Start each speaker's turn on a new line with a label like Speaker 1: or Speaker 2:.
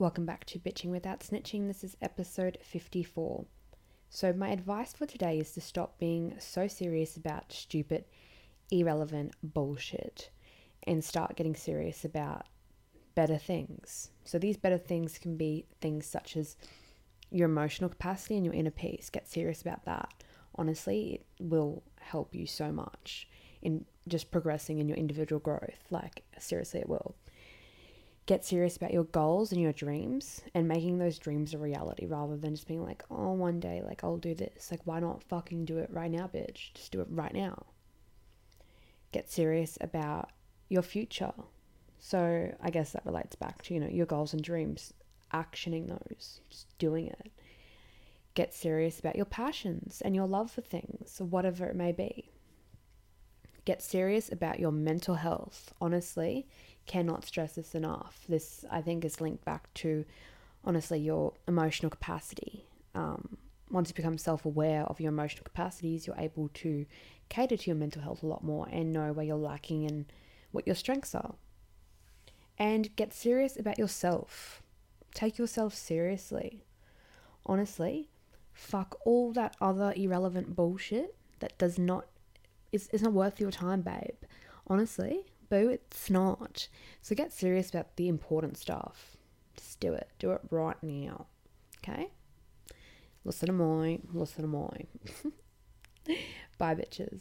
Speaker 1: Welcome back to Bitching Without Snitching. This is episode 54. So, my advice for today is to stop being so serious about stupid, irrelevant bullshit and start getting serious about better things. So, these better things can be things such as your emotional capacity and your inner peace. Get serious about that. Honestly, it will help you so much in just progressing in your individual growth. Like, seriously, it will get serious about your goals and your dreams and making those dreams a reality rather than just being like, oh, one day, like, I'll do this. Like, why not fucking do it right now, bitch? Just do it right now. Get serious about your future. So, I guess that relates back to, you know, your goals and dreams, actioning those, just doing it. Get serious about your passions and your love for things, whatever it may be. Get serious about your mental health. Honestly, cannot stress this enough. This, I think, is linked back to honestly your emotional capacity. Um, once you become self aware of your emotional capacities, you're able to cater to your mental health a lot more and know where you're lacking and what your strengths are. And get serious about yourself. Take yourself seriously. Honestly, fuck all that other irrelevant bullshit that does not is, is not worth your time, babe. Honestly, boo, it's not. So get serious about the important stuff. Just do it. Do it right now. Okay? Listen to mine. Listen to mine. Bye, bitches.